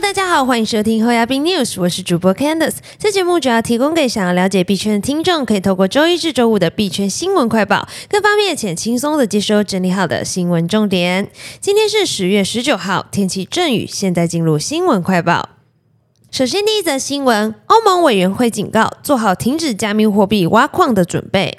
大家好，欢迎收听后亚宾 news，我是主播 Candice。这节目主要提供给想要了解币圈的听众，可以透过周一至周五的币圈新闻快报，更方便且轻松的接收整理好的新闻重点。今天是十月十九号，天气阵雨。现在进入新闻快报。首先，第一则新闻：欧盟委员会警告，做好停止加密货币挖矿的准备。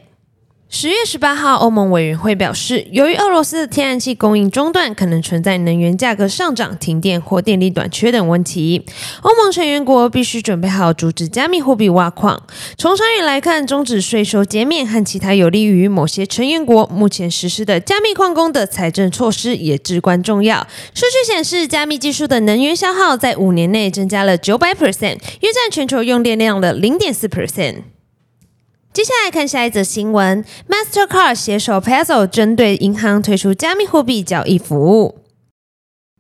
十月十八号，欧盟委员会表示，由于俄罗斯的天然气供应中断，可能存在能源价格上涨、停电或电力短缺等问题。欧盟成员国必须准备好阻止加密货币挖矿。从长远来看，终止税收减免和其他有利于某些成员国目前实施的加密矿工的财政措施也至关重要。数据显示，加密技术的能源消耗在五年内增加了九百 percent，约占全球用电量的零点四 percent。接下来看下一则新闻：Mastercard 携手 Peso 针对银行推出加密货币交易服务。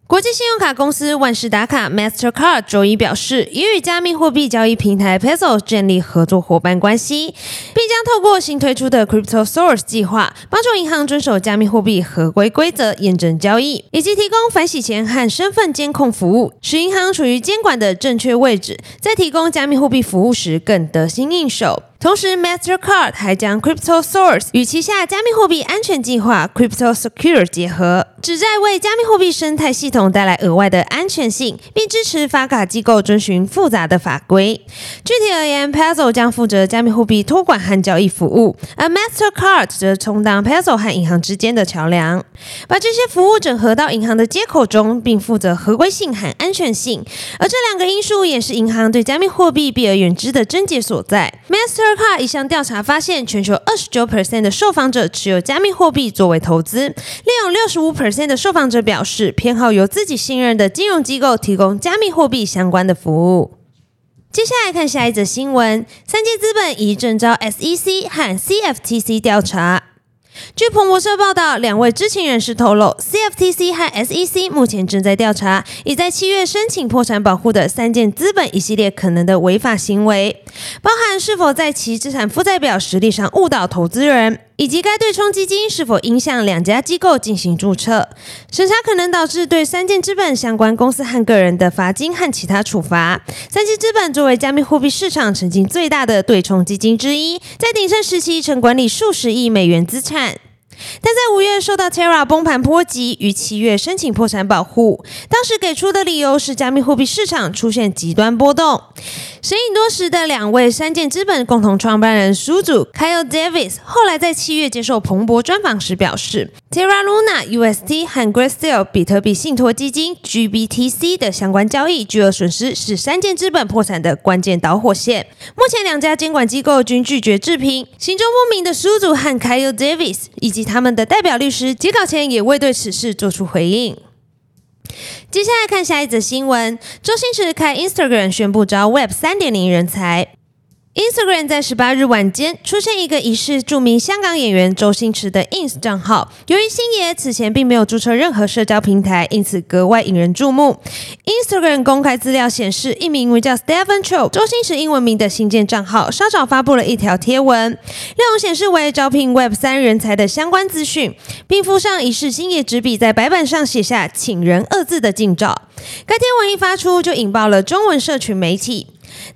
国际信用卡公司万事达卡 Mastercard 周一表示，已与加密货币交易平台 Peso 建立合作伙伴关系，并将透过新推出的 Crypto Source 计划，帮助银行遵守加密货币合规规则，验证交易，以及提供反洗钱和身份监控服务，使银行处于监管的正确位置，在提供加密货币服务时更得心应手。同时，Mastercard 还将 Crypto Source 与旗下加密货币安全计划 Crypto Secure 结合，旨在为加密货币生态系统带来额外的安全性，并支持发卡机构遵循复杂的法规。具体而言，Peso 将负责加密货币托管和交易服务，而 Mastercard 则充当 Peso 和银行之间的桥梁，把这些服务整合到银行的接口中，并负责合规性和安全性。而这两个因素也是银行对加密货币避而远之的症结所在。Master 一项调查发现，全球二十九 percent 的受访者持有加密货币作为投资，另有六十五 percent 的受访者表示偏好由自己信任的金融机构提供加密货币相关的服务。接下来看下一则新闻：三界资本已正招 SEC 和 CFTC 调查。据彭博社报道，两位知情人士透露，CFTC 和 SEC 目前正在调查已在七月申请破产保护的三件资本一系列可能的违法行为，包含是否在其资产负债表实力上误导投资人。以及该对冲基金是否应向两家机构进行注册审查，可能导致对三件资本相关公司和个人的罚金和其他处罚。三件资本作为加密货币市场曾经最大的对冲基金之一，在鼎盛时期曾管理数十亿美元资产。但在五月受到 Terra 崩盘波及，于七月申请破产保护。当时给出的理由是加密货币市场出现极端波动。神隐多时的两位三箭资本共同创办人叔祖 Kyle Davis 后来在七月接受彭博专访时表示，Terra Luna UST 和 Grayscale 比特币信托基金 GBTC 的相关交易巨额损失是三箭资本破产的关键导火线。目前两家监管机构均拒绝置评。行踪不明的叔祖和 Kyle Davis 以及他们的代表律师截稿前也未对此事做出回应。接下来看下一则新闻：周星驰开 Instagram 宣布招 Web 三点零人才。Instagram 在十八日晚间出现一个疑似著名香港演员周星驰的 Ins 账号。由于星爷此前并没有注册任何社交平台，因此格外引人注目。Instagram 公开资料显示，一名名叫 Stephen Chow 周星驰英文名的新建账号稍早发布了一条贴文，内容显示为招聘 Web 三人才的相关资讯，并附上疑似星爷执笔在白板上写下“请人”二字的近照。该贴文一发出，就引爆了中文社群媒体。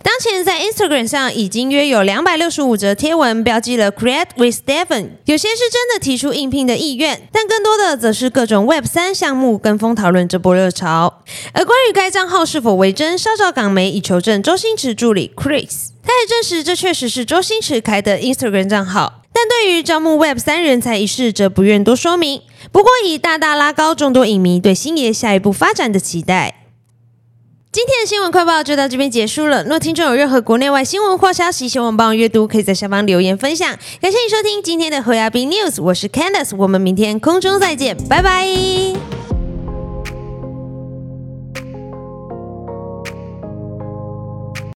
当前在 Instagram 上已经约有两百六十五则贴文标记了 Create with Stephen，有些是真的提出应聘的意愿，但更多的则是各种 Web 三项目跟风讨论这波热潮。而关于该账号是否为真，稍早港媒已求证周星驰助理 Chris，他也证实这确实是周星驰开的 Instagram 账号。但对于招募 Web 三人才一事，则不愿多说明。不过，已大大拉高众多影迷对星爷下一步发展的期待。今天的新闻快报就到这边结束了。若听众有任何国内外新闻或消息，希望帮我阅读，可以在下方留言分享。感谢你收听今天的侯亚斌 News，我是 Candice，我们明天空中再见，拜拜。